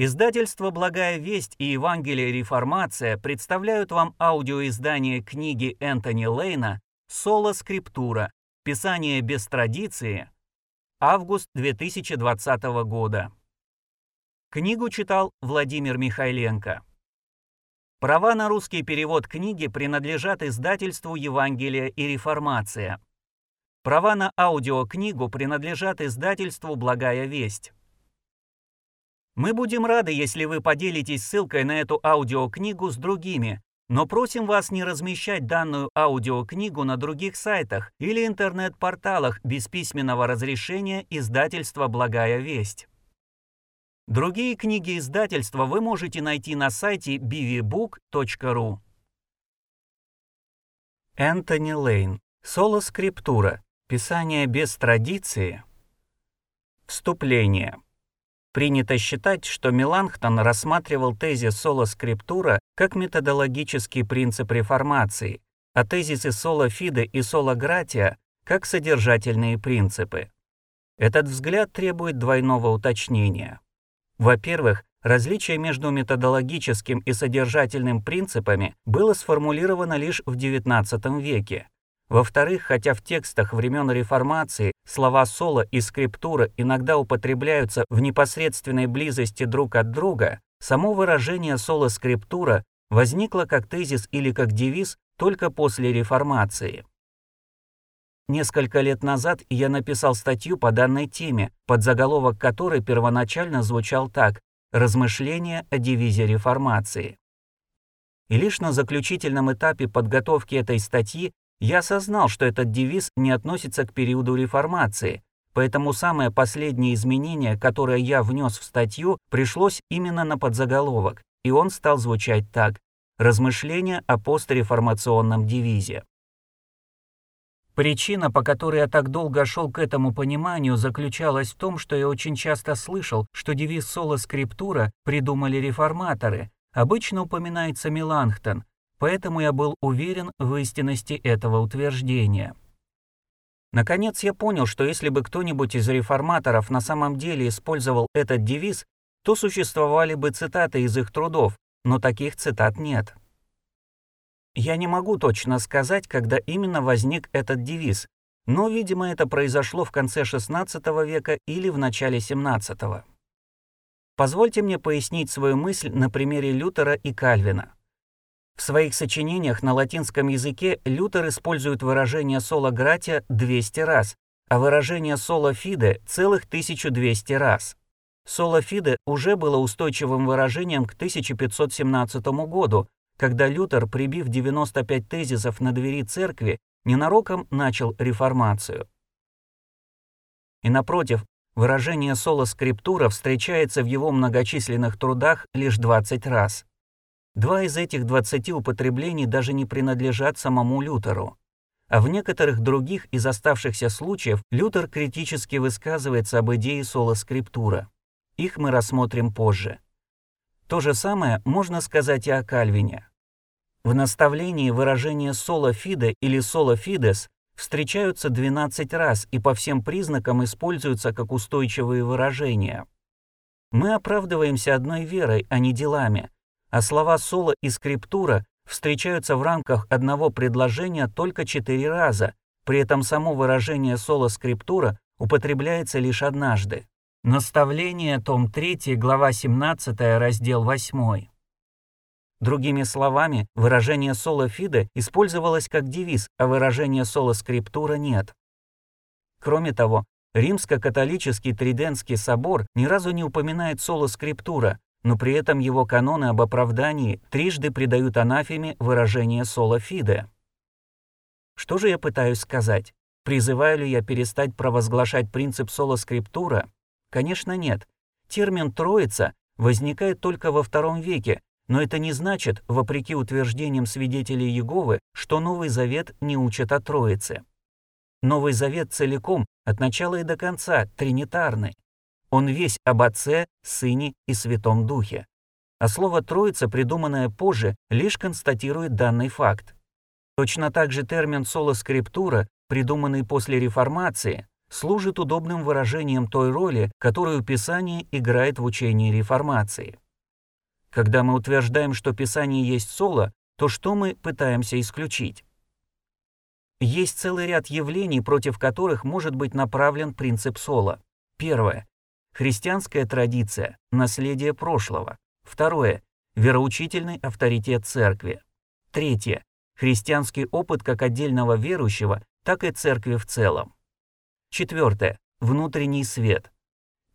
Издательство «Благая весть» и «Евангелие реформация» представляют вам аудиоиздание книги Энтони Лейна «Соло скриптура. Писание без традиции», август 2020 года. Книгу читал Владимир Михайленко. Права на русский перевод книги принадлежат издательству «Евангелие и реформация». Права на аудиокнигу принадлежат издательству «Благая весть». Мы будем рады, если вы поделитесь ссылкой на эту аудиокнигу с другими, но просим вас не размещать данную аудиокнигу на других сайтах или интернет-порталах без письменного разрешения издательства «Благая весть». Другие книги издательства вы можете найти на сайте bvbook.ru. Энтони Лейн. Соло-скриптура. Писание без традиции. Вступление. Принято считать, что Меланхтон рассматривал тезис соло-скриптура как методологический принцип реформации, а тезисы соло-фиде и соло-гратия как содержательные принципы. Этот взгляд требует двойного уточнения. Во-первых, различие между методологическим и содержательным принципами было сформулировано лишь в XIX веке, во-вторых, хотя в текстах времен реформации слова соло и скриптура иногда употребляются в непосредственной близости друг от друга, само выражение соло-скриптура возникло как тезис или как девиз только после реформации. Несколько лет назад я написал статью по данной теме, под заголовок которой первоначально звучал так «Размышления о девизе реформации». И лишь на заключительном этапе подготовки этой статьи я осознал, что этот девиз не относится к периоду реформации, поэтому самое последнее изменение, которое я внес в статью, пришлось именно на подзаголовок, и он стал звучать так «Размышления о постреформационном девизе». Причина, по которой я так долго шел к этому пониманию, заключалась в том, что я очень часто слышал, что девиз соло скриптура придумали реформаторы. Обычно упоминается Меланхтон, поэтому я был уверен в истинности этого утверждения. Наконец я понял, что если бы кто-нибудь из реформаторов на самом деле использовал этот девиз, то существовали бы цитаты из их трудов, но таких цитат нет. Я не могу точно сказать, когда именно возник этот девиз, но, видимо, это произошло в конце XVI века или в начале XVII. Позвольте мне пояснить свою мысль на примере Лютера и Кальвина. В своих сочинениях на латинском языке Лютер использует выражение «соло гратия» 200 раз, а выражение «соло фиде» целых 1200 раз. «Соло фиде» уже было устойчивым выражением к 1517 году, когда Лютер, прибив 95 тезисов на двери церкви, ненароком начал реформацию. И напротив, выражение «соло скриптура» встречается в его многочисленных трудах лишь 20 раз. Два из этих двадцати употреблений даже не принадлежат самому Лютеру. А в некоторых других из оставшихся случаев Лютер критически высказывается об идее соло-скриптура. Их мы рассмотрим позже. То же самое можно сказать и о Кальвине. В наставлении выражения соло фиде или соло фидес встречаются 12 раз и по всем признакам используются как устойчивые выражения. Мы оправдываемся одной верой, а не делами, а слова соло и скриптура встречаются в рамках одного предложения только четыре раза, при этом само выражение соло-скриптура употребляется лишь однажды. Наставление, том 3, глава 17, раздел 8. Другими словами, выражение соло-фиде использовалось как девиз, а выражение соло-скриптура нет. Кроме того, Римско-католический Тридентский собор ни разу не упоминает соло-скриптура, но при этом его каноны об оправдании трижды придают анафеме выражение соло фиде. Что же я пытаюсь сказать? Призываю ли я перестать провозглашать принцип соло скриптура? Конечно, нет. Термин «троица» возникает только во втором веке, но это не значит, вопреки утверждениям свидетелей Иеговы, что Новый Завет не учит о Троице. Новый Завет целиком, от начала и до конца, тринитарный. Он весь об Отце, Сыне и Святом Духе. А слово «троица», придуманное позже, лишь констатирует данный факт. Точно так же термин «соло скриптура», придуманный после реформации, служит удобным выражением той роли, которую Писание играет в учении реформации. Когда мы утверждаем, что Писание есть соло, то что мы пытаемся исключить? Есть целый ряд явлений, против которых может быть направлен принцип соло. Первое. Христианская традиция, наследие прошлого. Второе. Вероучительный авторитет церкви. Третье. Христианский опыт как отдельного верующего, так и церкви в целом. Четвертое. Внутренний свет.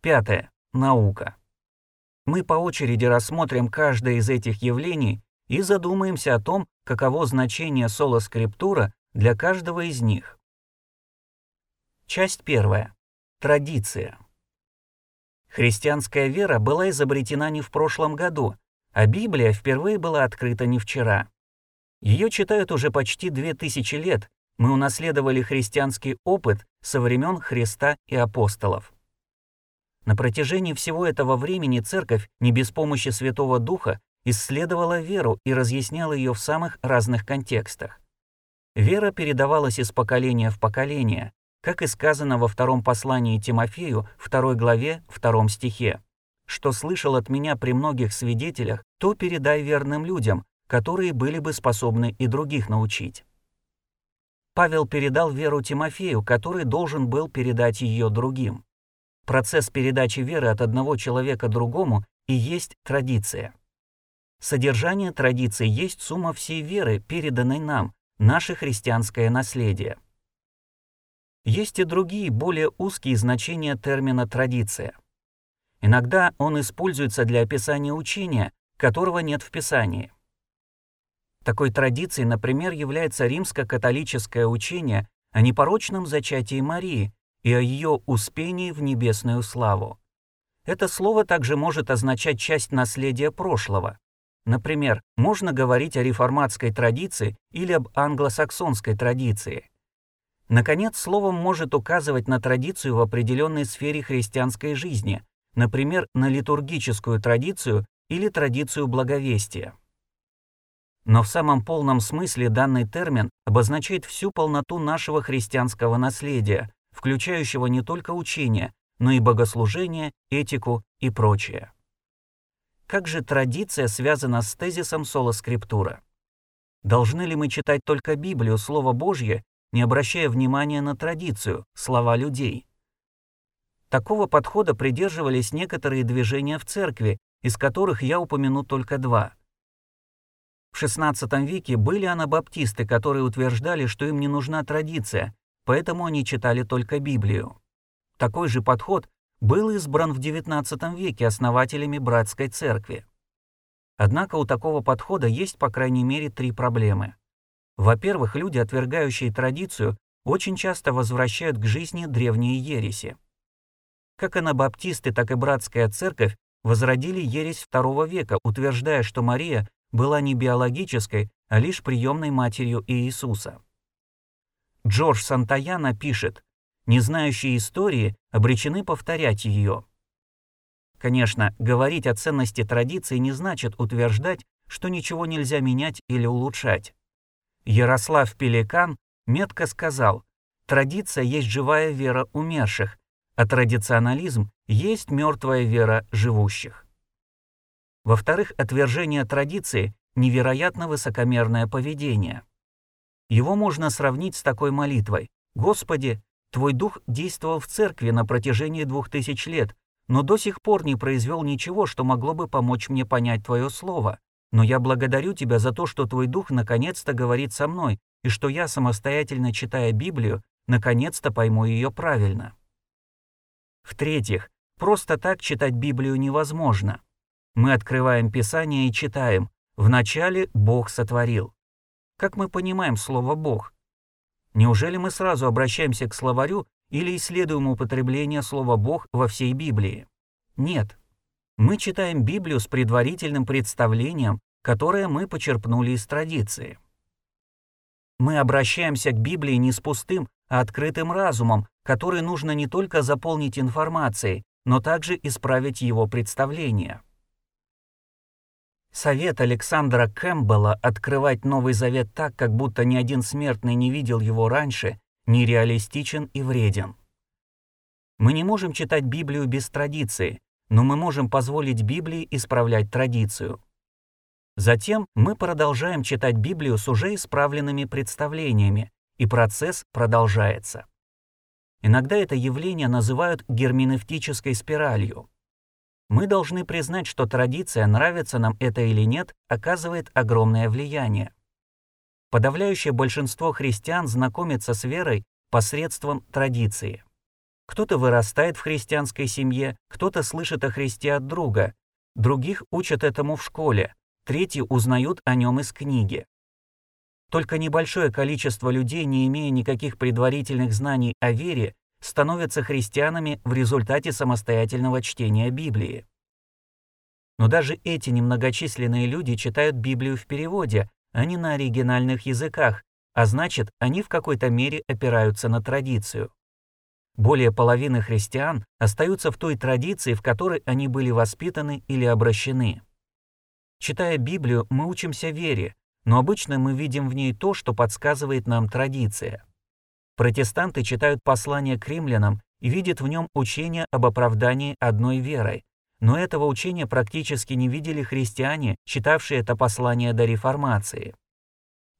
Пятое. Наука. Мы по очереди рассмотрим каждое из этих явлений и задумаемся о том, каково значение соло-скриптура для каждого из них. Часть первая. Традиция. Христианская вера была изобретена не в прошлом году, а Библия впервые была открыта не вчера. Ее читают уже почти две тысячи лет, мы унаследовали христианский опыт со времен Христа и апостолов. На протяжении всего этого времени Церковь не без помощи Святого Духа исследовала веру и разъясняла ее в самых разных контекстах. Вера передавалась из поколения в поколение, как и сказано во втором послании Тимофею, второй главе, втором стихе. «Что слышал от меня при многих свидетелях, то передай верным людям, которые были бы способны и других научить». Павел передал веру Тимофею, который должен был передать ее другим. Процесс передачи веры от одного человека другому и есть традиция. Содержание традиции есть сумма всей веры, переданной нам, наше христианское наследие. Есть и другие, более узкие значения термина «традиция». Иногда он используется для описания учения, которого нет в Писании. Такой традицией, например, является римско-католическое учение о непорочном зачатии Марии и о ее успении в небесную славу. Это слово также может означать часть наследия прошлого. Например, можно говорить о реформатской традиции или об англосаксонской традиции. Наконец, словом может указывать на традицию в определенной сфере христианской жизни, например, на литургическую традицию или традицию благовестия. Но в самом полном смысле данный термин обозначает всю полноту нашего христианского наследия, включающего не только учение, но и богослужение, этику и прочее. Как же традиция связана с тезисом соло-скриптура? Должны ли мы читать только Библию, Слово Божье, не обращая внимания на традицию, слова людей? Такого подхода придерживались некоторые движения в церкви, из которых я упомяну только два – в XVI веке были анабаптисты, которые утверждали, что им не нужна традиция, поэтому они читали только Библию. Такой же подход был избран в XIX веке основателями братской церкви. Однако у такого подхода есть по крайней мере три проблемы. Во-первых, люди, отвергающие традицию, очень часто возвращают к жизни древние ереси. Как анабаптисты, так и братская церковь возродили ересь II века, утверждая, что Мария была не биологической, а лишь приемной матерью Иисуса. Джордж Сантаяна пишет, «Не знающие истории обречены повторять ее». Конечно, говорить о ценности традиции не значит утверждать, что ничего нельзя менять или улучшать. Ярослав Пеликан метко сказал, «Традиция есть живая вера умерших, а традиционализм есть мертвая вера живущих». Во-вторых, отвержение традиции – невероятно высокомерное поведение. Его можно сравнить с такой молитвой. «Господи, Твой Дух действовал в церкви на протяжении двух тысяч лет, но до сих пор не произвел ничего, что могло бы помочь мне понять Твое Слово. Но я благодарю Тебя за то, что Твой Дух наконец-то говорит со мной, и что я, самостоятельно читая Библию, наконец-то пойму ее правильно». В-третьих, просто так читать Библию невозможно. Мы открываем Писание и читаем «Вначале Бог сотворил». Как мы понимаем слово «Бог»? Неужели мы сразу обращаемся к словарю или исследуем употребление слова «Бог» во всей Библии? Нет. Мы читаем Библию с предварительным представлением, которое мы почерпнули из традиции. Мы обращаемся к Библии не с пустым, а открытым разумом, который нужно не только заполнить информацией, но также исправить его представление. Совет Александра Кэмпбелла открывать Новый Завет так, как будто ни один смертный не видел его раньше, нереалистичен и вреден. Мы не можем читать Библию без традиции, но мы можем позволить Библии исправлять традицию. Затем мы продолжаем читать Библию с уже исправленными представлениями, и процесс продолжается. Иногда это явление называют герменевтической спиралью. Мы должны признать, что традиция, нравится нам это или нет, оказывает огромное влияние. Подавляющее большинство христиан знакомится с верой посредством традиции. Кто-то вырастает в христианской семье, кто-то слышит о Христе от друга, других учат этому в школе, третьи узнают о нем из книги. Только небольшое количество людей, не имея никаких предварительных знаний о вере, становятся христианами в результате самостоятельного чтения Библии. Но даже эти немногочисленные люди читают Библию в переводе, а не на оригинальных языках, а значит, они в какой-то мере опираются на традицию. Более половины христиан остаются в той традиции, в которой они были воспитаны или обращены. Читая Библию, мы учимся вере, но обычно мы видим в ней то, что подсказывает нам традиция. Протестанты читают послание к римлянам и видят в нем учение об оправдании одной верой, но этого учения практически не видели христиане, читавшие это послание до реформации.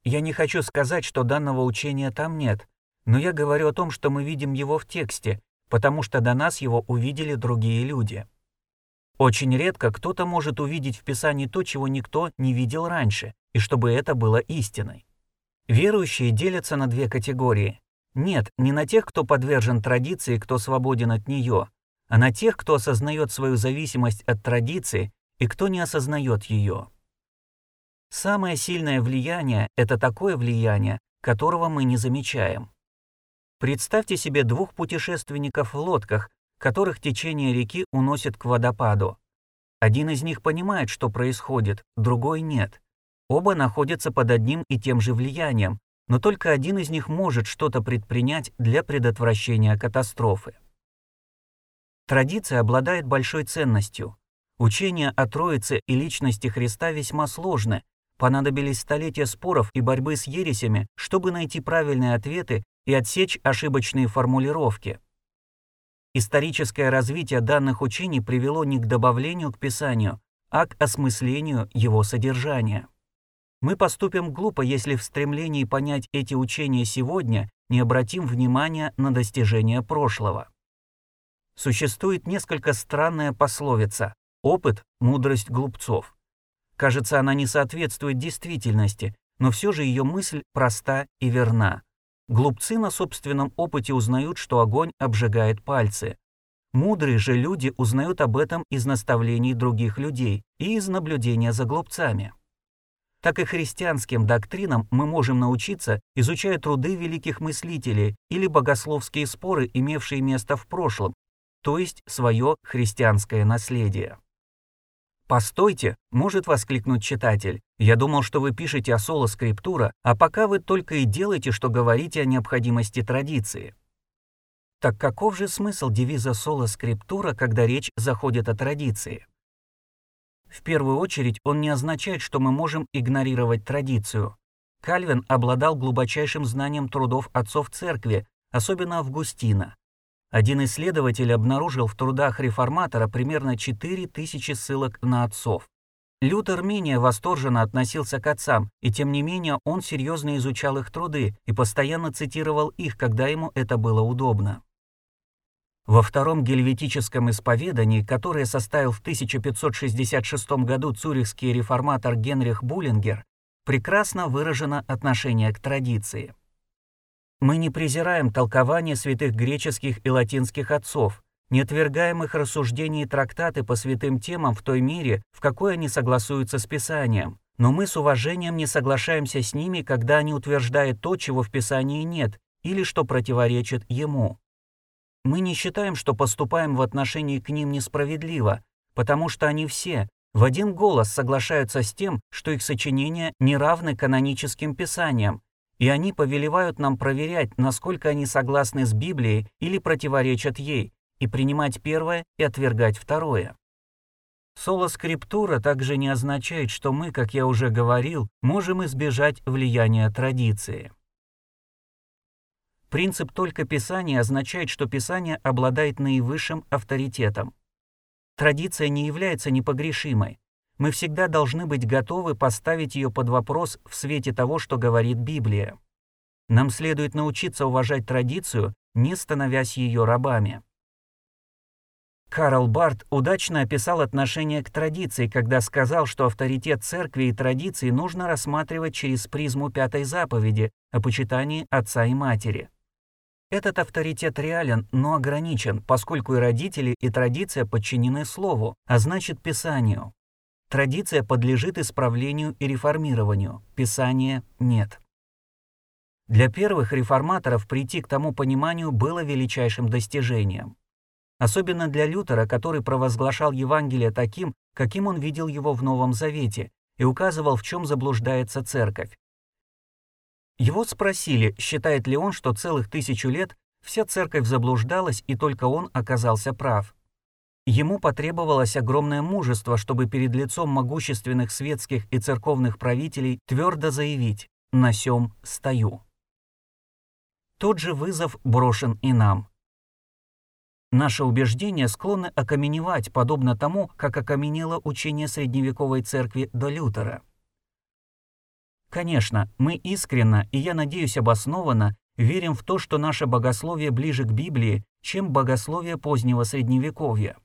Я не хочу сказать, что данного учения там нет, но я говорю о том, что мы видим его в тексте, потому что до нас его увидели другие люди. Очень редко кто-то может увидеть в Писании то, чего никто не видел раньше, и чтобы это было истиной. Верующие делятся на две категории. Нет, не на тех, кто подвержен традиции, кто свободен от нее, а на тех, кто осознает свою зависимость от традиции и кто не осознает ее. Самое сильное влияние – это такое влияние, которого мы не замечаем. Представьте себе двух путешественников в лодках, которых течение реки уносит к водопаду. Один из них понимает, что происходит, другой нет. Оба находятся под одним и тем же влиянием, но только один из них может что-то предпринять для предотвращения катастрофы. Традиция обладает большой ценностью. Учение о Троице и личности Христа весьма сложны. Понадобились столетия споров и борьбы с ересями, чтобы найти правильные ответы и отсечь ошибочные формулировки. Историческое развитие данных учений привело не к добавлению к Писанию, а к осмыслению его содержания. Мы поступим глупо, если в стремлении понять эти учения сегодня не обратим внимания на достижения прошлого. Существует несколько странная пословица «опыт – мудрость глупцов». Кажется, она не соответствует действительности, но все же ее мысль проста и верна. Глупцы на собственном опыте узнают, что огонь обжигает пальцы. Мудрые же люди узнают об этом из наставлений других людей и из наблюдения за глупцами так и христианским доктринам мы можем научиться, изучая труды великих мыслителей или богословские споры, имевшие место в прошлом, то есть свое христианское наследие. «Постойте», — может воскликнуть читатель, «я думал, что вы пишете о соло скриптура, а пока вы только и делаете, что говорите о необходимости традиции». Так каков же смысл девиза соло скриптура, когда речь заходит о традиции? В первую очередь он не означает, что мы можем игнорировать традицию. Кальвин обладал глубочайшим знанием трудов отцов церкви, особенно Августина. Один исследователь обнаружил в трудах реформатора примерно 4000 ссылок на отцов. Лютер менее восторженно относился к отцам, и тем не менее он серьезно изучал их труды и постоянно цитировал их, когда ему это было удобно. Во втором гельветическом исповедании, которое составил в 1566 году цюрихский реформатор Генрих Буллингер, прекрасно выражено отношение к традиции. Мы не презираем толкование святых греческих и латинских отцов, не отвергаем их рассуждения и трактаты по святым темам в той мере, в какой они согласуются с Писанием, но мы с уважением не соглашаемся с ними, когда они утверждают то, чего в Писании нет, или что противоречит ему. Мы не считаем, что поступаем в отношении к ним несправедливо, потому что они все в один голос соглашаются с тем, что их сочинения не равны каноническим писаниям, и они повелевают нам проверять, насколько они согласны с Библией или противоречат ей, и принимать первое и отвергать второе. Соло скриптура также не означает, что мы, как я уже говорил, можем избежать влияния традиции. Принцип «только Писание» означает, что Писание обладает наивысшим авторитетом. Традиция не является непогрешимой. Мы всегда должны быть готовы поставить ее под вопрос в свете того, что говорит Библия. Нам следует научиться уважать традицию, не становясь ее рабами. Карл Барт удачно описал отношение к традиции, когда сказал, что авторитет церкви и традиции нужно рассматривать через призму пятой заповеди о почитании отца и матери. Этот авторитет реален, но ограничен, поскольку и родители, и традиция подчинены слову, а значит Писанию. Традиция подлежит исправлению и реформированию, Писания нет. Для первых реформаторов прийти к тому пониманию было величайшим достижением. Особенно для Лютера, который провозглашал Евангелие таким, каким он видел его в Новом Завете, и указывал, в чем заблуждается церковь. Его спросили, считает ли он, что целых тысячу лет вся церковь заблуждалась и только он оказался прав. Ему потребовалось огромное мужество, чтобы перед лицом могущественных светских и церковных правителей твердо заявить «на сём стою». Тот же вызов брошен и нам. Наши убеждения склонны окаменевать, подобно тому, как окаменело учение средневековой церкви до Лютера. Конечно, мы искренно, и я надеюсь обоснованно, верим в то, что наше богословие ближе к Библии, чем богословие позднего Средневековья.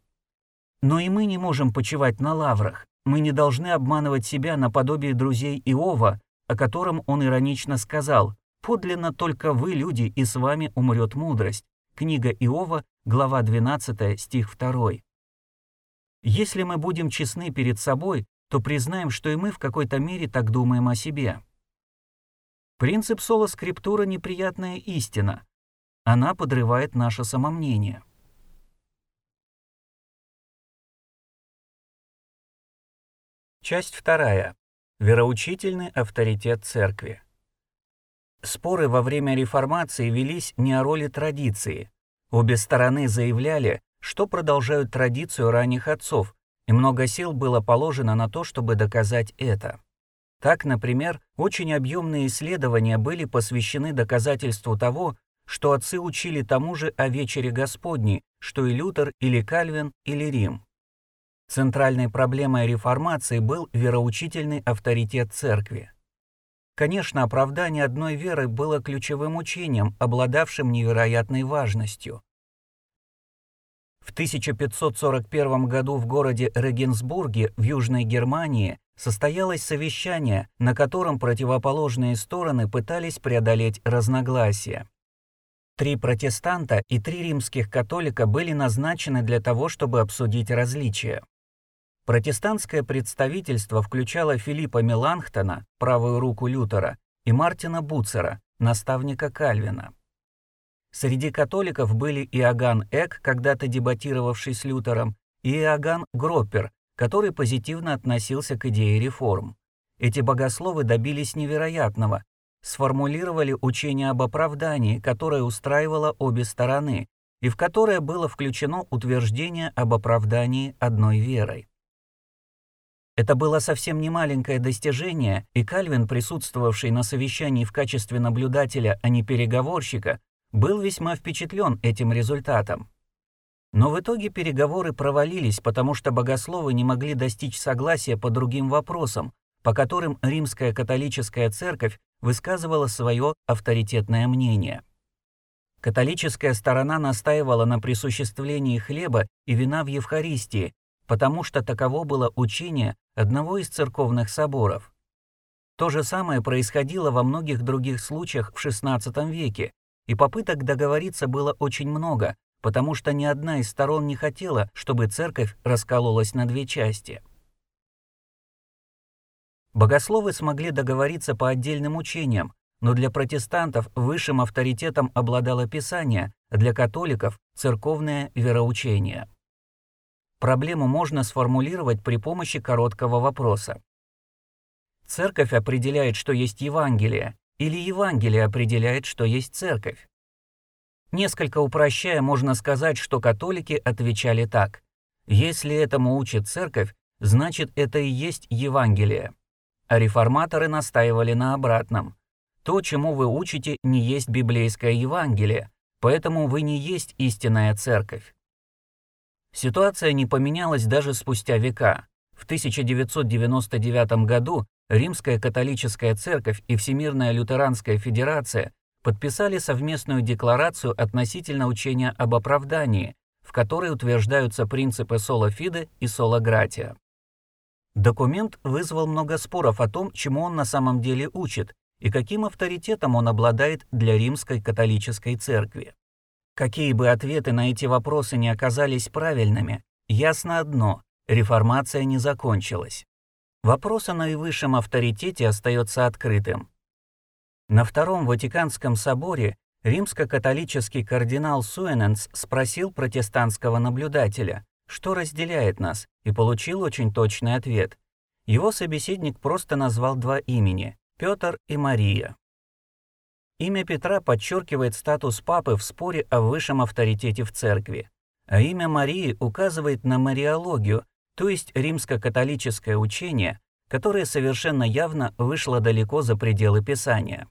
Но и мы не можем почивать на лаврах, мы не должны обманывать себя наподобие друзей Иова, о котором он иронично сказал «Подлинно только вы, люди, и с вами умрет мудрость». Книга Иова, глава 12, стих 2. Если мы будем честны перед собой, то признаем, что и мы в какой-то мере так думаем о себе. Принцип соло-скриптура — неприятная истина. Она подрывает наше самомнение. Часть вторая. Вероучительный авторитет церкви. Споры во время реформации велись не о роли традиции, Обе стороны заявляли, что продолжают традицию ранних отцов, и много сил было положено на то, чтобы доказать это. Так, например, очень объемные исследования были посвящены доказательству того, что отцы учили тому же о вечере Господней, что и Лютер, или Кальвин, или Рим. Центральной проблемой реформации был вероучительный авторитет церкви. Конечно, оправдание одной веры было ключевым учением, обладавшим невероятной важностью. В 1541 году в городе Регенсбурге в Южной Германии состоялось совещание, на котором противоположные стороны пытались преодолеть разногласия. Три протестанта и три римских католика были назначены для того, чтобы обсудить различия. Протестантское представительство включало Филиппа Меланхтона, правую руку Лютера, и Мартина Буцера, наставника Кальвина. Среди католиков были Иоганн Эк, когда-то дебатировавший с Лютером, и Иоганн Гроппер, который позитивно относился к идее реформ. Эти богословы добились невероятного, сформулировали учение об оправдании, которое устраивало обе стороны, и в которое было включено утверждение об оправдании одной верой. Это было совсем не маленькое достижение, и Кальвин, присутствовавший на совещании в качестве наблюдателя, а не переговорщика, был весьма впечатлен этим результатом. Но в итоге переговоры провалились, потому что богословы не могли достичь согласия по другим вопросам, по которым римская католическая церковь высказывала свое авторитетное мнение. Католическая сторона настаивала на присуществлении хлеба и вина в Евхаристии, потому что таково было учение одного из церковных соборов. То же самое происходило во многих других случаях в XVI веке, и попыток договориться было очень много, потому что ни одна из сторон не хотела, чтобы церковь раскололась на две части. Богословы смогли договориться по отдельным учениям, но для протестантов высшим авторитетом обладало Писание, для католиков – церковное вероучение. Проблему можно сформулировать при помощи короткого вопроса. Церковь определяет, что есть Евангелие, или Евангелие определяет, что есть церковь? Несколько упрощая, можно сказать, что католики отвечали так. Если этому учит церковь, значит это и есть Евангелие. А реформаторы настаивали на обратном. То, чему вы учите, не есть библейское Евангелие, поэтому вы не есть истинная церковь. Ситуация не поменялась даже спустя века. В 1999 году Римская католическая церковь и Всемирная лютеранская федерация подписали совместную декларацию относительно учения об оправдании, в которой утверждаются принципы соло фиде и соло гратия. Документ вызвал много споров о том, чему он на самом деле учит и каким авторитетом он обладает для римской католической церкви. Какие бы ответы на эти вопросы не оказались правильными, ясно одно – реформация не закончилась. Вопрос о наивысшем авторитете остается открытым. На Втором Ватиканском соборе римско-католический кардинал Суэненс спросил протестантского наблюдателя, что разделяет нас, и получил очень точный ответ. Его собеседник просто назвал два имени – Петр и Мария. Имя Петра подчеркивает статус папы в споре о высшем авторитете в церкви, а имя Марии указывает на мариологию, то есть римско-католическое учение, которое совершенно явно вышло далеко за пределы Писания.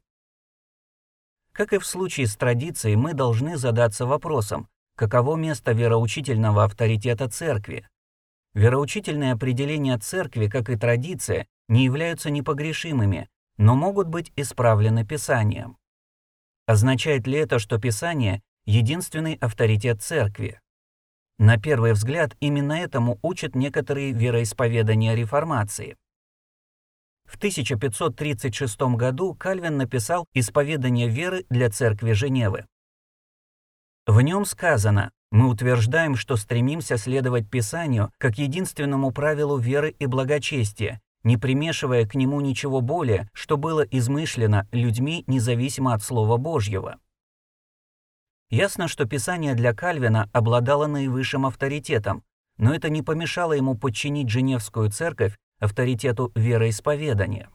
Как и в случае с традицией, мы должны задаться вопросом, каково место вероучительного авторитета церкви. Вероучительные определения церкви, как и традиция, не являются непогрешимыми, но могут быть исправлены Писанием. Означает ли это, что Писание – единственный авторитет церкви? На первый взгляд, именно этому учат некоторые вероисповедания реформации. В 1536 году Кальвин написал «Исповедание веры для церкви Женевы». В нем сказано, мы утверждаем, что стремимся следовать Писанию как единственному правилу веры и благочестия, не примешивая к нему ничего более, что было измышлено людьми независимо от Слова Божьего. Ясно, что Писание для Кальвина обладало наивысшим авторитетом, но это не помешало ему подчинить Женевскую церковь авторитету вероисповедания.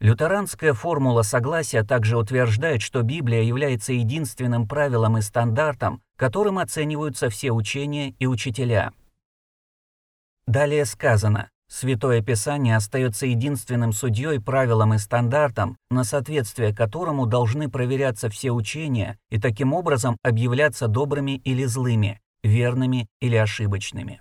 Лютеранская формула согласия также утверждает, что Библия является единственным правилом и стандартом, которым оцениваются все учения и учителя. Далее сказано, Святое Писание остается единственным судьей, правилом и стандартом, на соответствие которому должны проверяться все учения и таким образом объявляться добрыми или злыми, верными или ошибочными.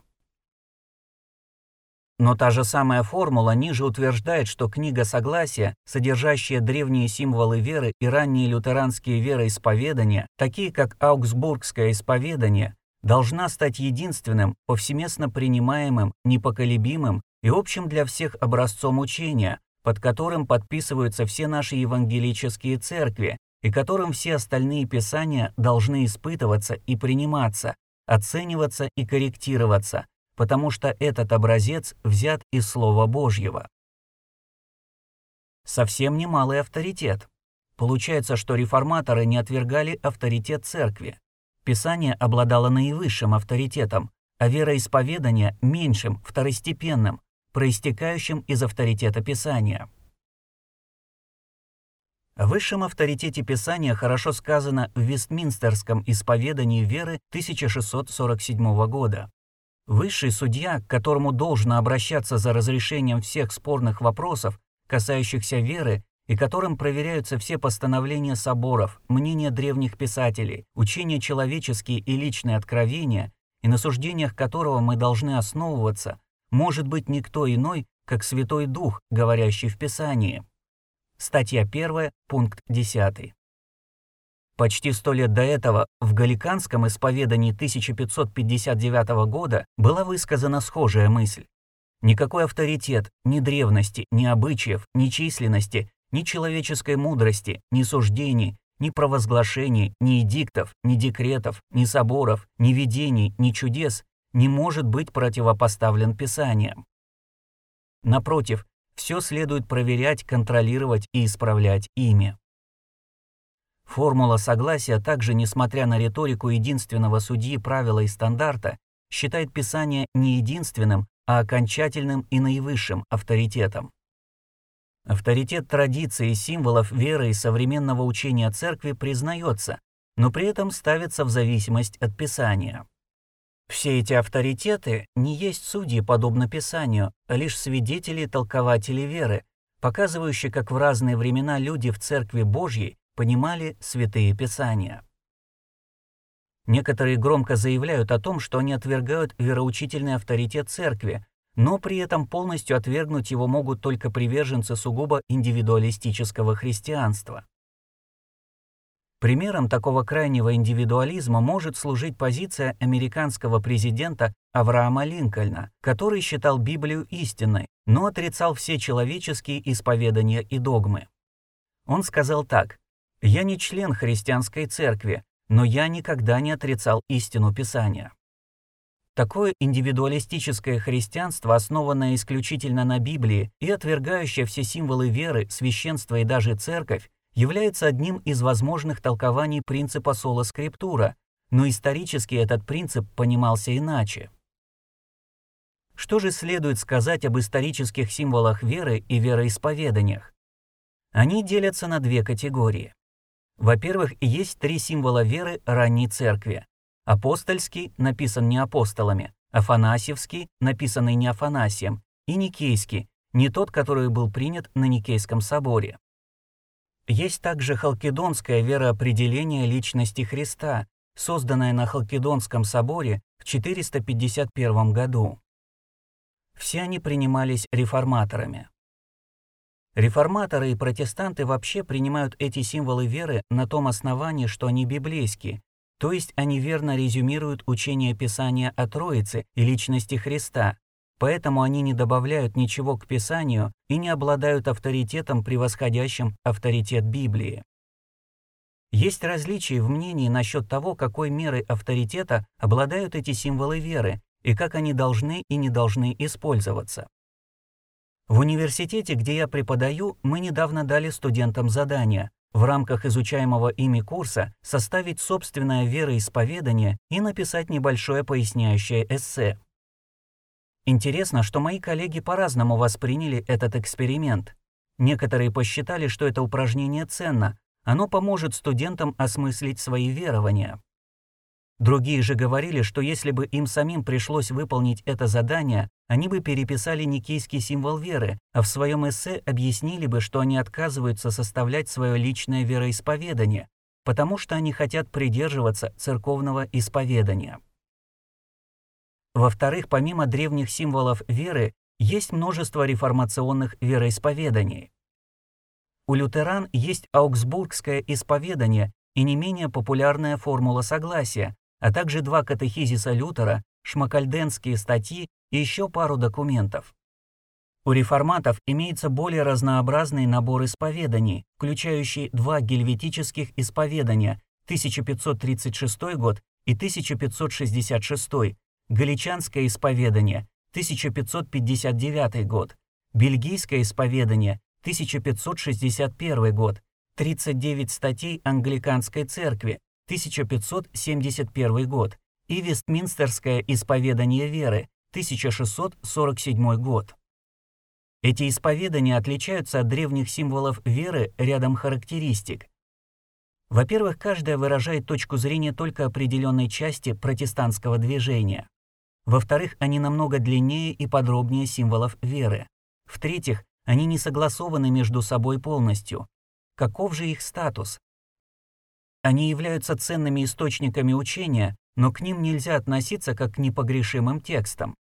Но та же самая формула ниже утверждает, что книга Согласия, содержащая древние символы веры и ранние лютеранские вероисповедания, такие как Аугсбургское исповедание, должна стать единственным, повсеместно принимаемым, непоколебимым и общим для всех образцом учения, под которым подписываются все наши евангелические церкви и которым все остальные писания должны испытываться и приниматься, оцениваться и корректироваться, потому что этот образец взят из Слова Божьего. Совсем немалый авторитет. Получается, что реформаторы не отвергали авторитет церкви. Писание обладало наивысшим авторитетом, а вероисповедание – меньшим, второстепенным, проистекающим из авторитета Писания. О высшем авторитете Писания хорошо сказано в Вестминстерском исповедании веры 1647 года. Высший судья, к которому должно обращаться за разрешением всех спорных вопросов, касающихся веры, и которым проверяются все постановления соборов, мнения древних писателей, учения человеческие и личные откровения, и на суждениях которого мы должны основываться, может быть никто иной, как Святой Дух, говорящий в Писании. Статья 1, пункт 10. Почти сто лет до этого в Галиканском исповедании 1559 года была высказана схожая мысль. Никакой авторитет, ни древности, ни обычаев, ни численности, ни человеческой мудрости, ни суждений, ни провозглашений, ни эдиктов, ни декретов, ни соборов, ни видений, ни чудес не может быть противопоставлен Писаниям. Напротив, все следует проверять, контролировать и исправлять ими. Формула согласия также, несмотря на риторику единственного судьи правила и стандарта, считает Писание не единственным, а окончательным и наивысшим авторитетом. Авторитет традиций и символов веры и современного учения церкви признается, но при этом ставится в зависимость от Писания. Все эти авторитеты не есть судьи, подобно Писанию, а лишь свидетели и толкователи веры, показывающий, как в разные времена люди в Церкви Божьей понимали святые писания. Некоторые громко заявляют о том, что они отвергают вероучительный авторитет церкви, но при этом полностью отвергнуть его могут только приверженцы сугубо индивидуалистического христианства. Примером такого крайнего индивидуализма может служить позиция американского президента Авраама Линкольна, который считал Библию истинной, но отрицал все человеческие исповедания и догмы. Он сказал так «Я не член христианской церкви, но я никогда не отрицал истину Писания». Такое индивидуалистическое христианство, основанное исключительно на Библии и отвергающее все символы веры, священства и даже церковь, является одним из возможных толкований принципа соло скриптура, но исторически этот принцип понимался иначе. Что же следует сказать об исторических символах веры и вероисповеданиях? Они делятся на две категории. Во-первых, есть три символа веры ранней церкви. Апостольский, написан не апостолами, Афанасьевский, написанный не Афанасием, и Никейский, не тот, который был принят на Никейском соборе. Есть также халкидонское вероопределение личности Христа, созданное на Халкидонском соборе в 451 году. Все они принимались реформаторами. Реформаторы и протестанты вообще принимают эти символы веры на том основании, что они библейские, то есть они верно резюмируют учение Писания о Троице и личности Христа, Поэтому они не добавляют ничего к Писанию и не обладают авторитетом, превосходящим авторитет Библии. Есть различия в мнении насчет того, какой мерой авторитета обладают эти символы веры и как они должны и не должны использоваться. В университете, где я преподаю, мы недавно дали студентам задание в рамках изучаемого ими курса составить собственное вероисповедание и написать небольшое поясняющее эссе. Интересно, что мои коллеги по-разному восприняли этот эксперимент. Некоторые посчитали, что это упражнение ценно, оно поможет студентам осмыслить свои верования. Другие же говорили, что если бы им самим пришлось выполнить это задание, они бы переписали никейский символ веры, а в своем эссе объяснили бы, что они отказываются составлять свое личное вероисповедание, потому что они хотят придерживаться церковного исповедания. Во-вторых, помимо древних символов веры, есть множество реформационных вероисповеданий. У лютеран есть аугсбургское исповедание и не менее популярная формула согласия, а также два катехизиса Лютера, шмакальденские статьи и еще пару документов. У реформатов имеется более разнообразный набор исповеданий, включающий два гельветических исповедания 1536 год и 1566, Галичанское исповедание, 1559 год, Бельгийское исповедание, 1561 год, 39 статей Англиканской церкви, 1571 год и Вестминстерское исповедание веры, 1647 год. Эти исповедания отличаются от древних символов веры рядом характеристик. Во-первых, каждая выражает точку зрения только определенной части протестантского движения. Во-вторых, они намного длиннее и подробнее символов веры. В-третьих, они не согласованы между собой полностью. Каков же их статус? Они являются ценными источниками учения, но к ним нельзя относиться как к непогрешимым текстам.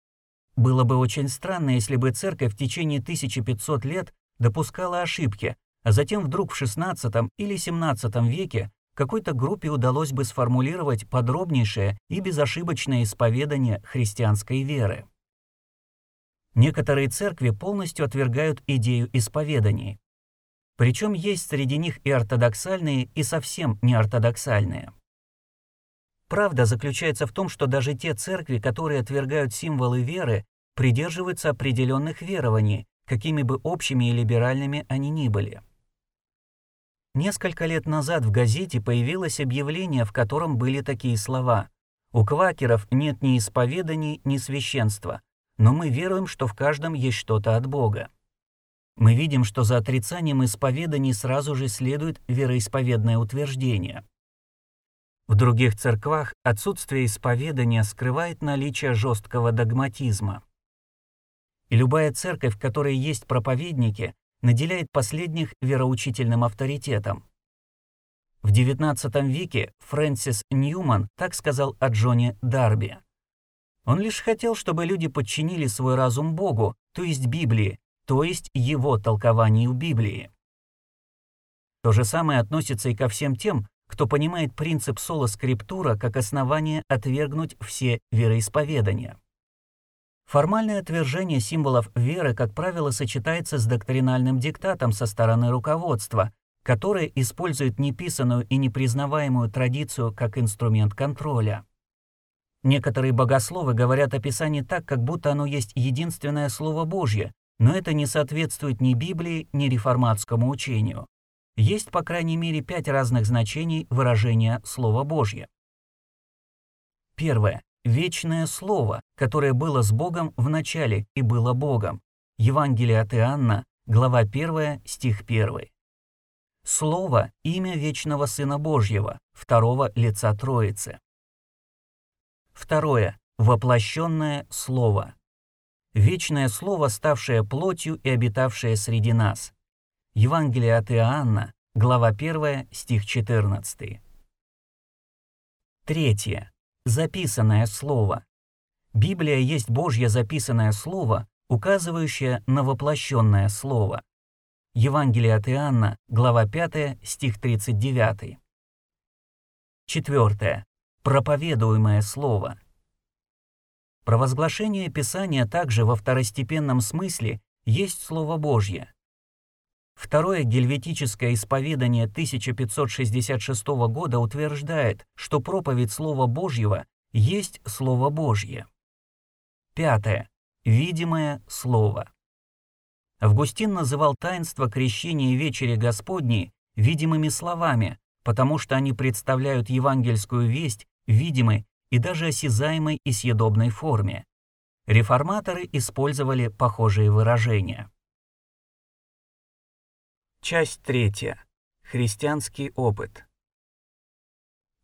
Было бы очень странно, если бы церковь в течение 1500 лет допускала ошибки, а затем вдруг в XVI или XVII веке какой-то группе удалось бы сформулировать подробнейшее и безошибочное исповедание христианской веры. Некоторые церкви полностью отвергают идею исповеданий. Причем есть среди них и ортодоксальные, и совсем неортодоксальные. Правда заключается в том, что даже те церкви, которые отвергают символы веры, придерживаются определенных верований, какими бы общими и либеральными они ни были. Несколько лет назад в газете появилось объявление, в котором были такие слова. «У квакеров нет ни исповеданий, ни священства, но мы веруем, что в каждом есть что-то от Бога». Мы видим, что за отрицанием исповеданий сразу же следует вероисповедное утверждение. В других церквах отсутствие исповедания скрывает наличие жесткого догматизма. И любая церковь, в которой есть проповедники, наделяет последних вероучительным авторитетом. В XIX веке Фрэнсис Ньюман так сказал о Джоне Дарби. Он лишь хотел, чтобы люди подчинили свой разум Богу, то есть Библии, то есть его толкованию Библии. То же самое относится и ко всем тем, кто понимает принцип соло-скриптура как основание отвергнуть все вероисповедания. Формальное отвержение символов веры, как правило, сочетается с доктринальным диктатом со стороны руководства, которое использует неписанную и непризнаваемую традицию как инструмент контроля. Некоторые богословы говорят о Писании так, как будто оно есть единственное Слово Божье, но это не соответствует ни Библии, ни реформатскому учению. Есть, по крайней мере, пять разных значений выражения Слова Божье. Первое. Вечное Слово, которое было с Богом в начале и было Богом. Евангелие от Иоанна, глава 1, стих 1. Слово – имя вечного Сына Божьего, второго лица Троицы. Второе. Воплощенное Слово. Вечное Слово, ставшее плотью и обитавшее среди нас. Евангелие от Иоанна, глава 1, стих 14. Третье. Записанное Слово. Библия есть Божье записанное Слово, указывающее на воплощенное Слово. Евангелие от Иоанна, глава 5, стих 39. Четвертое. Проповедуемое Слово. Провозглашение Писания также во второстепенном смысле есть Слово Божье. Второе гельветическое исповедание 1566 года утверждает, что проповедь Слова Божьего есть Слово Божье. Пятое. Видимое Слово. Августин называл таинство крещения и вечери Господней видимыми словами, потому что они представляют евангельскую весть видимой и даже осязаемой и съедобной форме. Реформаторы использовали похожие выражения. Часть третья. Христианский опыт.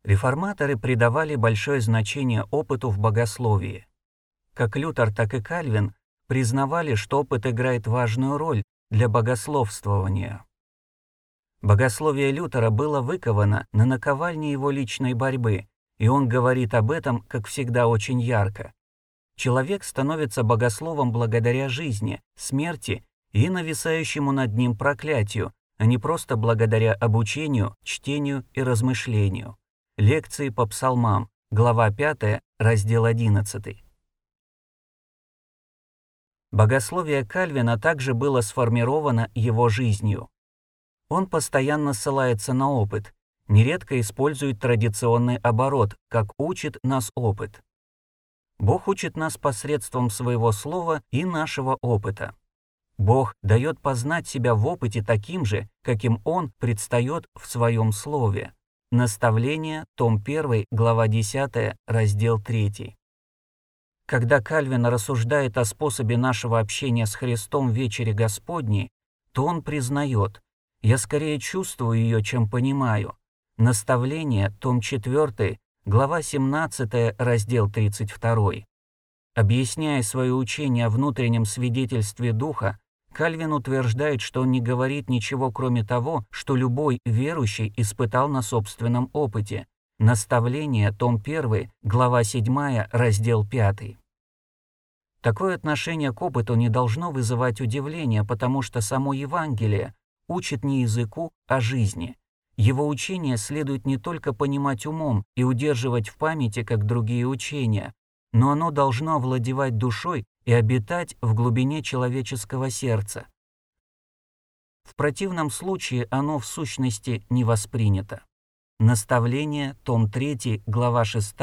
Реформаторы придавали большое значение опыту в богословии. Как Лютер, так и Кальвин признавали, что опыт играет важную роль для богословствования. Богословие Лютера было выковано на наковальне его личной борьбы, и он говорит об этом, как всегда, очень ярко. Человек становится богословом благодаря жизни, смерти и нависающему над ним проклятию, а не просто благодаря обучению, чтению и размышлению. Лекции по псалмам, глава 5, раздел 11. Богословие Кальвина также было сформировано его жизнью. Он постоянно ссылается на опыт, нередко использует традиционный оборот, как учит нас опыт. Бог учит нас посредством своего слова и нашего опыта. Бог дает познать себя в опыте таким же, каким Он предстает в Своем Слове. Наставление, том 1, глава 10, раздел 3. Когда Кальвин рассуждает о способе нашего общения с Христом в вечере Господней, то он признает, «Я скорее чувствую ее, чем понимаю». Наставление, том 4, глава 17, раздел 32. Объясняя свое учение о внутреннем свидетельстве Духа, Кальвин утверждает, что он не говорит ничего, кроме того, что любой верующий испытал на собственном опыте. Наставление, том 1, глава 7, раздел 5. Такое отношение к опыту не должно вызывать удивления, потому что само Евангелие учит не языку, а жизни. Его учение следует не только понимать умом и удерживать в памяти, как другие учения, но оно должно овладевать душой и обитать в глубине человеческого сердца. В противном случае оно в сущности не воспринято. Наставление, том 3, глава 6,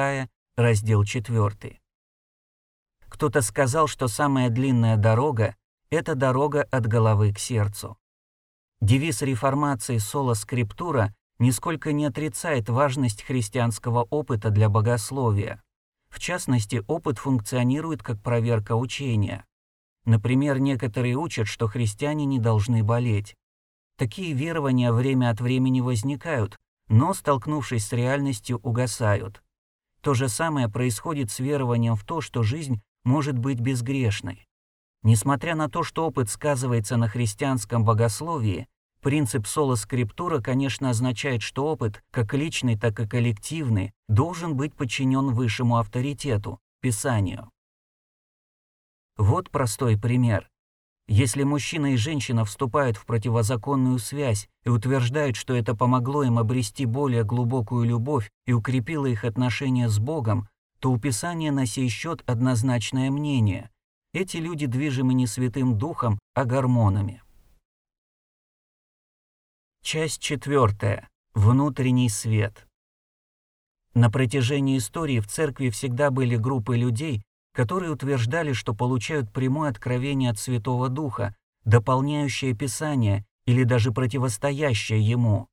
раздел 4. Кто-то сказал, что самая длинная дорога – это дорога от головы к сердцу. Девиз реформации «Соло скриптура» нисколько не отрицает важность христианского опыта для богословия. В частности, опыт функционирует как проверка учения. Например, некоторые учат, что христиане не должны болеть. Такие верования время от времени возникают, но, столкнувшись с реальностью, угасают. То же самое происходит с верованием в то, что жизнь может быть безгрешной. Несмотря на то, что опыт сказывается на христианском богословии, принцип соло-скриптура, конечно, означает, что опыт, как личный, так и коллективный, должен быть подчинен высшему авторитету – Писанию. Вот простой пример. Если мужчина и женщина вступают в противозаконную связь и утверждают, что это помогло им обрести более глубокую любовь и укрепило их отношения с Богом, то у Писания на сей счет однозначное мнение. Эти люди движимы не Святым Духом, а гормонами. Часть четвертая. Внутренний свет. На протяжении истории в церкви всегда были группы людей, которые утверждали, что получают прямое откровение от Святого Духа, дополняющее Писание или даже противостоящее ему.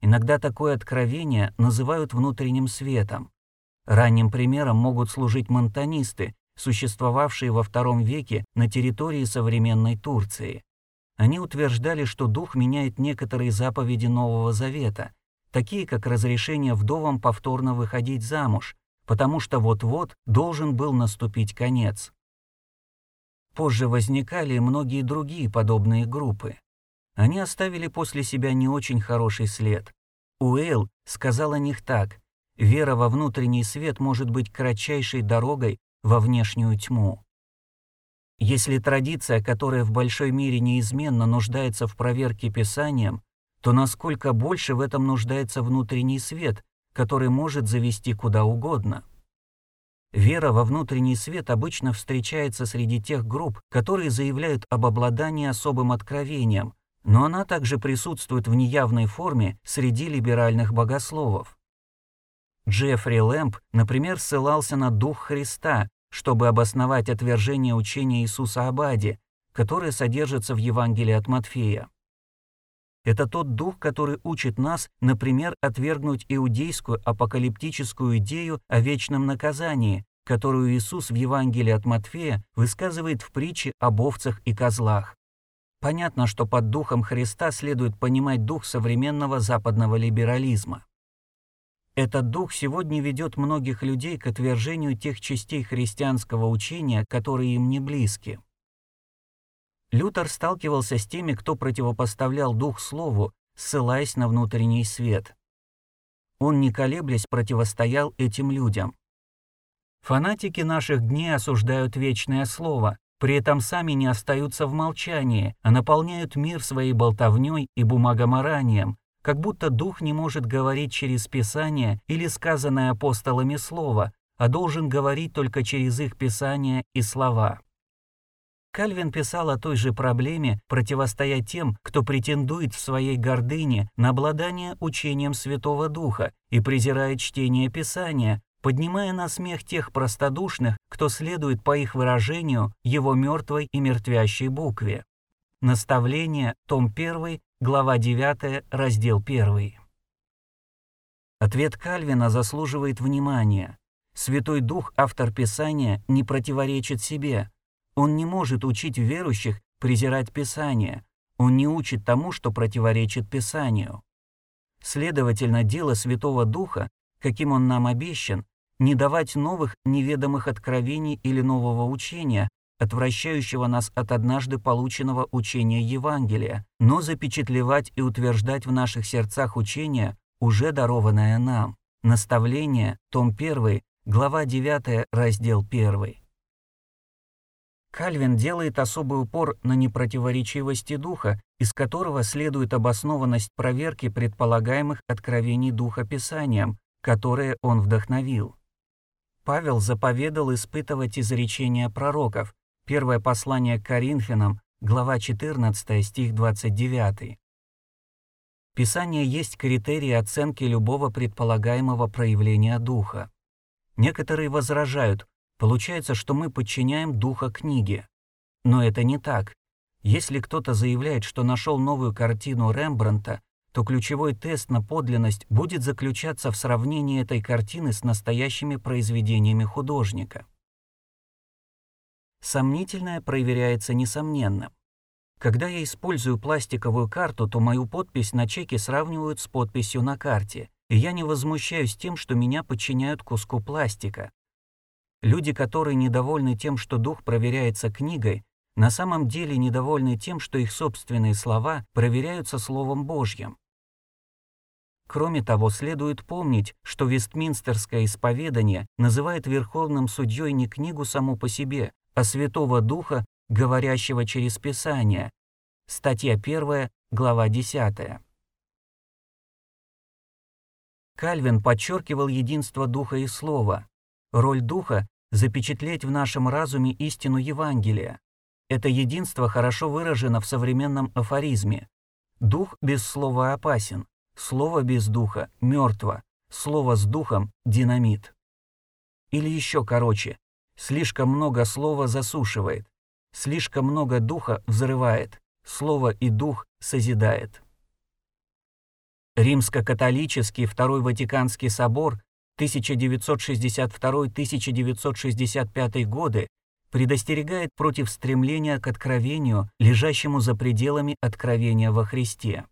Иногда такое откровение называют внутренним светом. Ранним примером могут служить монтанисты, существовавшие во II веке на территории современной Турции. Они утверждали, что Дух меняет некоторые заповеди Нового Завета, такие как разрешение вдовам повторно выходить замуж, потому что вот-вот должен был наступить конец. Позже возникали многие другие подобные группы. Они оставили после себя не очень хороший след. Уэйл сказал о них так «Вера во внутренний свет может быть кратчайшей дорогой во внешнюю тьму». Если традиция, которая в большой мере неизменно нуждается в проверке Писанием, то насколько больше в этом нуждается внутренний свет, который может завести куда угодно. Вера во внутренний свет обычно встречается среди тех групп, которые заявляют об обладании особым откровением, но она также присутствует в неявной форме среди либеральных богословов. Джеффри Лэмп, например, ссылался на Дух Христа, чтобы обосновать отвержение учения Иисуса об Аде, которое содержится в Евангелии от Матфея. Это тот дух, который учит нас, например, отвергнуть иудейскую апокалиптическую идею о вечном наказании, которую Иисус в Евангелии от Матфея высказывает в притче об овцах и козлах. Понятно, что под духом Христа следует понимать дух современного западного либерализма. Этот дух сегодня ведет многих людей к отвержению тех частей христианского учения, которые им не близки. Лютер сталкивался с теми, кто противопоставлял дух слову, ссылаясь на внутренний свет. Он, не колеблясь, противостоял этим людям. Фанатики наших дней осуждают вечное слово, при этом сами не остаются в молчании, а наполняют мир своей болтовней и бумагоморанием, как будто дух не может говорить через Писание или сказанное апостолами слово, а должен говорить только через их Писание и слова. Кальвин писал о той же проблеме, противостоя тем, кто претендует в своей гордыне на обладание учением Святого Духа и презирает чтение Писания, поднимая на смех тех простодушных, кто следует, по их выражению, его мертвой и мертвящей букве. Наставление, том 1, глава 9, раздел 1. Ответ Кальвина заслуживает внимания. Святой Дух, автор Писания, не противоречит себе, он не может учить верующих презирать Писание. Он не учит тому, что противоречит Писанию. Следовательно, дело Святого Духа, каким он нам обещан, не давать новых неведомых откровений или нового учения, отвращающего нас от однажды полученного учения Евангелия, но запечатлевать и утверждать в наших сердцах учение, уже дарованное нам. Наставление, том 1, глава 9, раздел 1. Кальвин делает особый упор на непротиворечивости духа, из которого следует обоснованность проверки предполагаемых откровений духа Писанием, которые он вдохновил. Павел заповедал испытывать изречения пророков. Первое послание к Коринфянам, глава 14, стих 29. Писание есть критерий оценки любого предполагаемого проявления духа. Некоторые возражают, Получается, что мы подчиняем духа книге. Но это не так. Если кто-то заявляет, что нашел новую картину Рембрандта, то ключевой тест на подлинность будет заключаться в сравнении этой картины с настоящими произведениями художника. Сомнительное проверяется несомненно. Когда я использую пластиковую карту, то мою подпись на чеке сравнивают с подписью на карте, и я не возмущаюсь тем, что меня подчиняют куску пластика. Люди, которые недовольны тем, что дух проверяется книгой, на самом деле недовольны тем, что их собственные слова проверяются Словом Божьим. Кроме того, следует помнить, что Вестминстерское исповедание называет верховным судьей не книгу саму по себе, а Святого Духа, говорящего через Писание. Статья 1, глава 10. Кальвин подчеркивал единство Духа и Слова. Роль Духа – запечатлеть в нашем разуме истину Евангелия. Это единство хорошо выражено в современном афоризме. Дух без слова опасен, слово без духа мертво, слово с духом – динамит. Или еще короче, слишком много слова засушивает, слишком много духа взрывает, слово и дух созидает. Римско-католический Второй Ватиканский собор 1962-1965 годы предостерегает против стремления к откровению, лежащему за пределами откровения во Христе.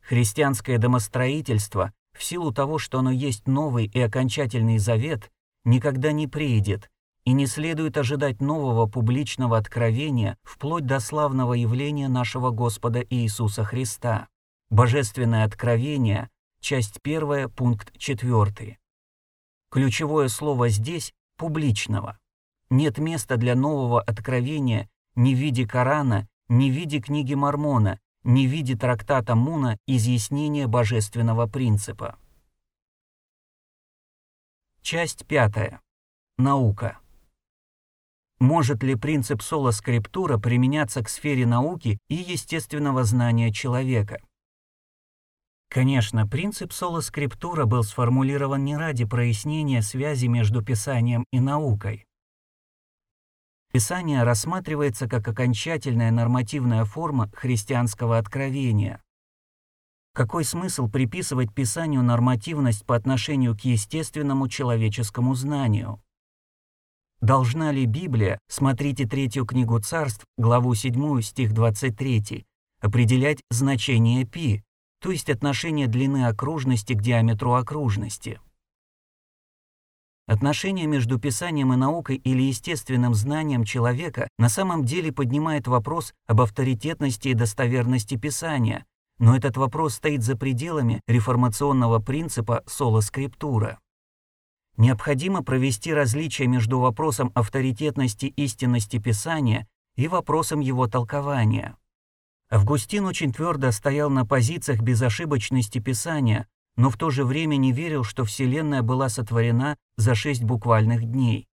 Христианское домостроительство, в силу того, что оно есть новый и окончательный завет, никогда не приедет, и не следует ожидать нового публичного откровения вплоть до славного явления нашего Господа Иисуса Христа. Божественное откровение, часть 1, пункт 4. Ключевое слово здесь – публичного. Нет места для нового откровения ни в виде Корана, ни в виде книги Мормона, ни в виде трактата Муна изъяснения божественного принципа. Часть пятая. Наука. Может ли принцип соло-скриптура применяться к сфере науки и естественного знания человека? Конечно, принцип соло-скриптура был сформулирован не ради прояснения связи между Писанием и наукой. Писание рассматривается как окончательная нормативная форма христианского откровения. Какой смысл приписывать Писанию нормативность по отношению к естественному человеческому знанию? Должна ли Библия, смотрите третью книгу царств, главу 7, стих 23, определять значение π, то есть отношение длины окружности к диаметру окружности. Отношение между писанием и наукой или естественным знанием человека на самом деле поднимает вопрос об авторитетности и достоверности писания, но этот вопрос стоит за пределами реформационного принципа соло-скриптура. Необходимо провести различие между вопросом авторитетности истинности писания и вопросом его толкования. Августин очень твердо стоял на позициях безошибочности Писания, но в то же время не верил, что Вселенная была сотворена за шесть буквальных дней.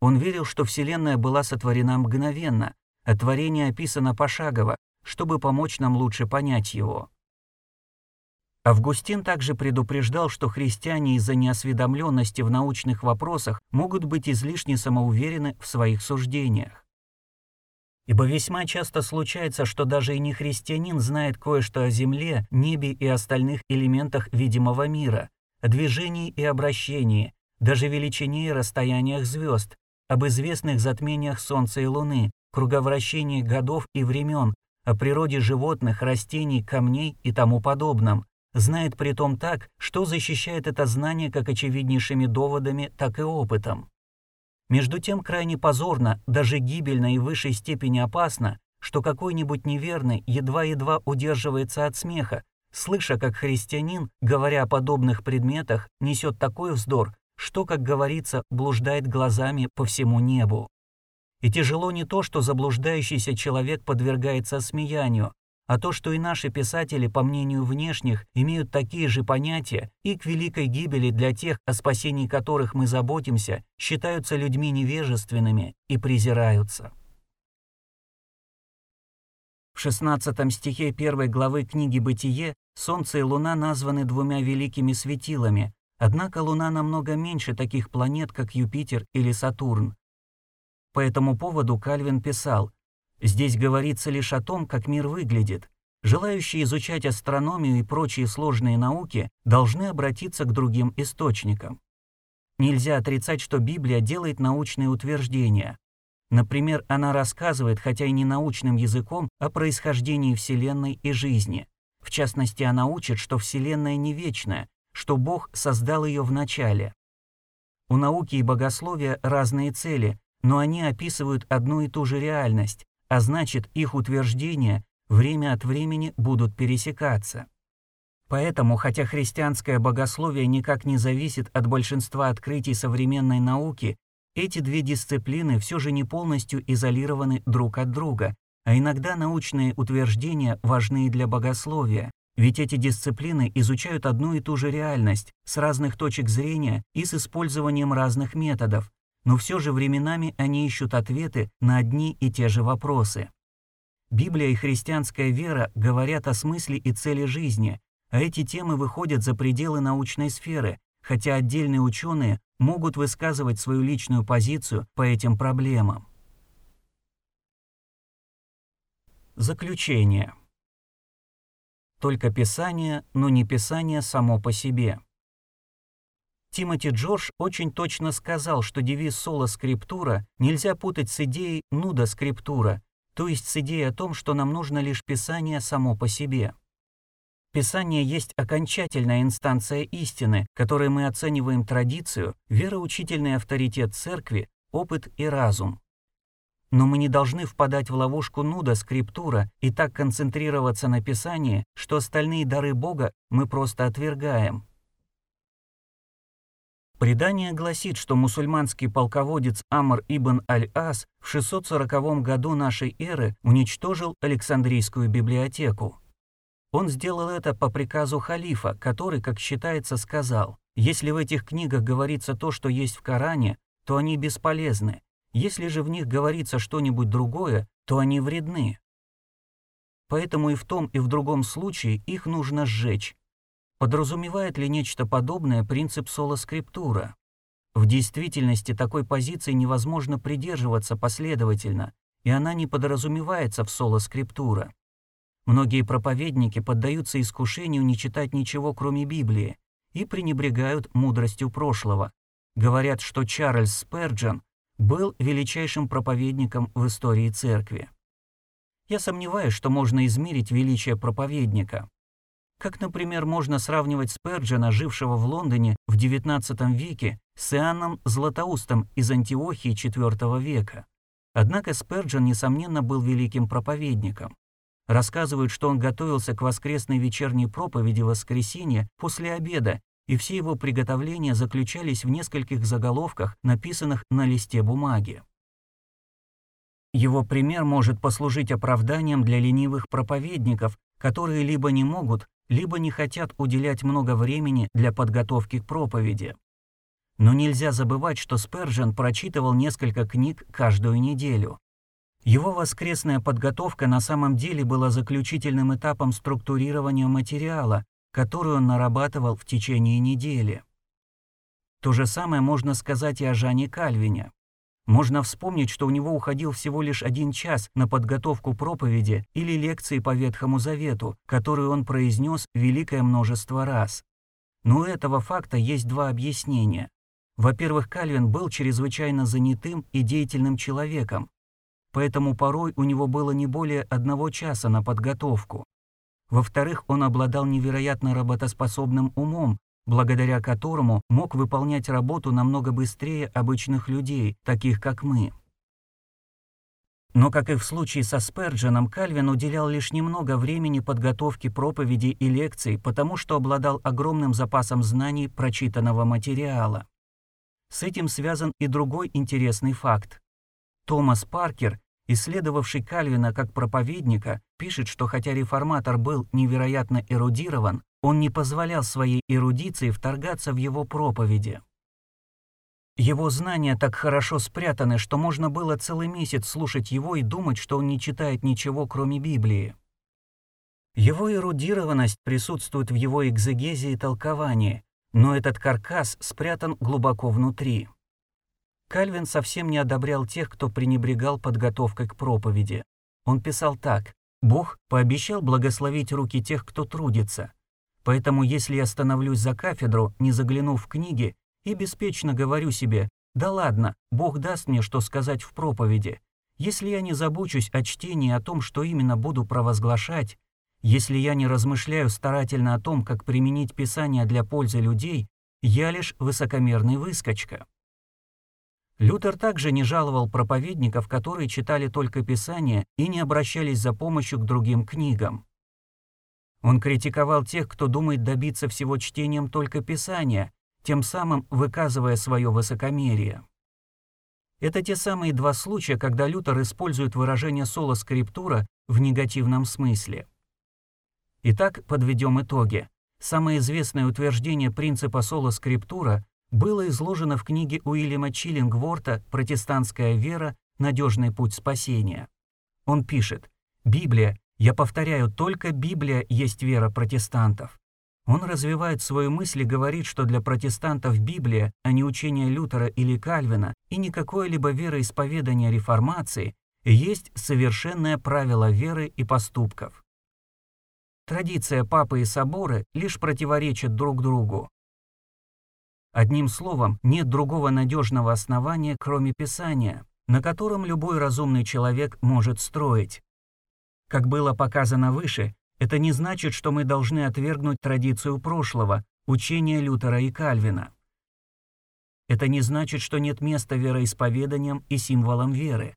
Он верил, что Вселенная была сотворена мгновенно, а творение описано пошагово, чтобы помочь нам лучше понять его. Августин также предупреждал, что христиане из-за неосведомленности в научных вопросах могут быть излишне самоуверены в своих суждениях. Ибо весьма часто случается, что даже и не христианин знает кое-что о Земле, небе и остальных элементах видимого мира, о движении и обращении, даже величине и расстояниях звезд, об известных затмениях Солнца и Луны, круговращении годов и времен, о природе животных, растений, камней и тому подобном, знает при том так, что защищает это знание как очевиднейшими доводами, так и опытом. Между тем крайне позорно, даже гибельно и в высшей степени опасно, что какой-нибудь неверный едва-едва удерживается от смеха, слыша, как христианин, говоря о подобных предметах, несет такой вздор, что, как говорится, блуждает глазами по всему небу. И тяжело не то, что заблуждающийся человек подвергается смеянию, а то, что и наши писатели, по мнению внешних, имеют такие же понятия и к великой гибели для тех, о спасении которых мы заботимся, считаются людьми невежественными и презираются. В 16 стихе первой главы книги «Бытие» Солнце и Луна названы двумя великими светилами, однако Луна намного меньше таких планет, как Юпитер или Сатурн. По этому поводу Кальвин писал, Здесь говорится лишь о том, как мир выглядит. Желающие изучать астрономию и прочие сложные науки должны обратиться к другим источникам. Нельзя отрицать, что Библия делает научные утверждения. Например, она рассказывает, хотя и не научным языком, о происхождении Вселенной и жизни. В частности, она учит, что Вселенная не вечная, что Бог создал ее в начале. У науки и богословия разные цели, но они описывают одну и ту же реальность, а значит их утверждения время от времени будут пересекаться. Поэтому, хотя христианское богословие никак не зависит от большинства открытий современной науки, эти две дисциплины все же не полностью изолированы друг от друга, а иногда научные утверждения важны и для богословия, ведь эти дисциплины изучают одну и ту же реальность с разных точек зрения и с использованием разных методов, но все же временами они ищут ответы на одни и те же вопросы. Библия и христианская вера говорят о смысле и цели жизни, а эти темы выходят за пределы научной сферы, хотя отдельные ученые могут высказывать свою личную позицию по этим проблемам. Заключение. Только Писание, но не Писание само по себе. Тимоти Джордж очень точно сказал, что девиз соло скриптура нельзя путать с идеей нуда скриптура, то есть с идеей о том, что нам нужно лишь Писание само по себе. Писание есть окончательная инстанция истины, которой мы оцениваем традицию, вероучительный авторитет церкви, опыт и разум. Но мы не должны впадать в ловушку нуда скриптура и так концентрироваться на Писании, что остальные дары Бога мы просто отвергаем. Предание гласит, что мусульманский полководец Амр ибн Аль-Ас в 640 году нашей эры уничтожил Александрийскую библиотеку. Он сделал это по приказу халифа, который, как считается, сказал, «Если в этих книгах говорится то, что есть в Коране, то они бесполезны. Если же в них говорится что-нибудь другое, то они вредны. Поэтому и в том, и в другом случае их нужно сжечь. Подразумевает ли нечто подобное принцип соло-скриптура? В действительности такой позиции невозможно придерживаться последовательно, и она не подразумевается в соло-скриптура. Многие проповедники поддаются искушению не читать ничего, кроме Библии, и пренебрегают мудростью прошлого. Говорят, что Чарльз Сперджан был величайшим проповедником в истории церкви. Я сомневаюсь, что можно измерить величие проповедника. Как, например, можно сравнивать Сперджана, жившего в Лондоне в XIX веке, с Иоанном Златоустом из Антиохии IV века. Однако Сперджан, несомненно, был великим проповедником. Рассказывают, что он готовился к воскресной вечерней проповеди в воскресенье после обеда, и все его приготовления заключались в нескольких заголовках, написанных на листе бумаги. Его пример может послужить оправданием для ленивых проповедников, которые либо не могут, либо не хотят уделять много времени для подготовки к проповеди. Но нельзя забывать, что Спержен прочитывал несколько книг каждую неделю. Его воскресная подготовка на самом деле была заключительным этапом структурирования материала, который он нарабатывал в течение недели. То же самое можно сказать и о Жане Кальвине. Можно вспомнить, что у него уходил всего лишь один час на подготовку проповеди или лекции по Ветхому Завету, которую он произнес великое множество раз. Но у этого факта есть два объяснения. Во-первых, Кальвин был чрезвычайно занятым и деятельным человеком, поэтому порой у него было не более одного часа на подготовку. Во-вторых, он обладал невероятно работоспособным умом, благодаря которому мог выполнять работу намного быстрее обычных людей, таких как мы. Но, как и в случае со Спердженом, Кальвин уделял лишь немного времени подготовке проповедей и лекций, потому что обладал огромным запасом знаний прочитанного материала. С этим связан и другой интересный факт. Томас Паркер исследовавший Кальвина как проповедника, пишет, что хотя реформатор был невероятно эрудирован, он не позволял своей эрудиции вторгаться в его проповеди. Его знания так хорошо спрятаны, что можно было целый месяц слушать его и думать, что он не читает ничего, кроме Библии. Его эрудированность присутствует в его экзегезе и толковании, но этот каркас спрятан глубоко внутри. Кальвин совсем не одобрял тех, кто пренебрегал подготовкой к проповеди. Он писал так. «Бог пообещал благословить руки тех, кто трудится. Поэтому если я становлюсь за кафедру, не заглянув в книги, и беспечно говорю себе, да ладно, Бог даст мне что сказать в проповеди. Если я не забочусь о чтении о том, что именно буду провозглашать, если я не размышляю старательно о том, как применить Писание для пользы людей, я лишь высокомерный выскочка. Лютер также не жаловал проповедников, которые читали только Писание и не обращались за помощью к другим книгам. Он критиковал тех, кто думает добиться всего чтением только Писания, тем самым выказывая свое высокомерие. Это те самые два случая, когда Лютер использует выражение соло скриптура в негативном смысле. Итак, подведем итоги. Самое известное утверждение принципа соло скриптура было изложено в книге Уильяма Чиллингворта «Протестантская вера. Надежный путь спасения». Он пишет, «Библия, я повторяю, только Библия есть вера протестантов. Он развивает свою мысль и говорит, что для протестантов Библия, а не учение Лютера или Кальвина, и не какое-либо вероисповедание реформации, есть совершенное правило веры и поступков. Традиция Папы и Соборы лишь противоречат друг другу. Одним словом, нет другого надежного основания, кроме Писания, на котором любой разумный человек может строить. Как было показано выше, это не значит, что мы должны отвергнуть традицию прошлого, учения Лютера и Кальвина. Это не значит, что нет места вероисповеданиям и символам веры.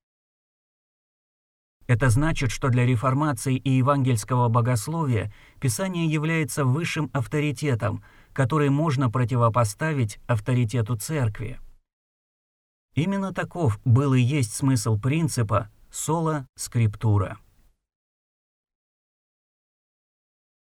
Это значит, что для реформации и евангельского богословия Писание является высшим авторитетом, который можно противопоставить авторитету Церкви. Именно таков был и есть смысл принципа «сола скриптура».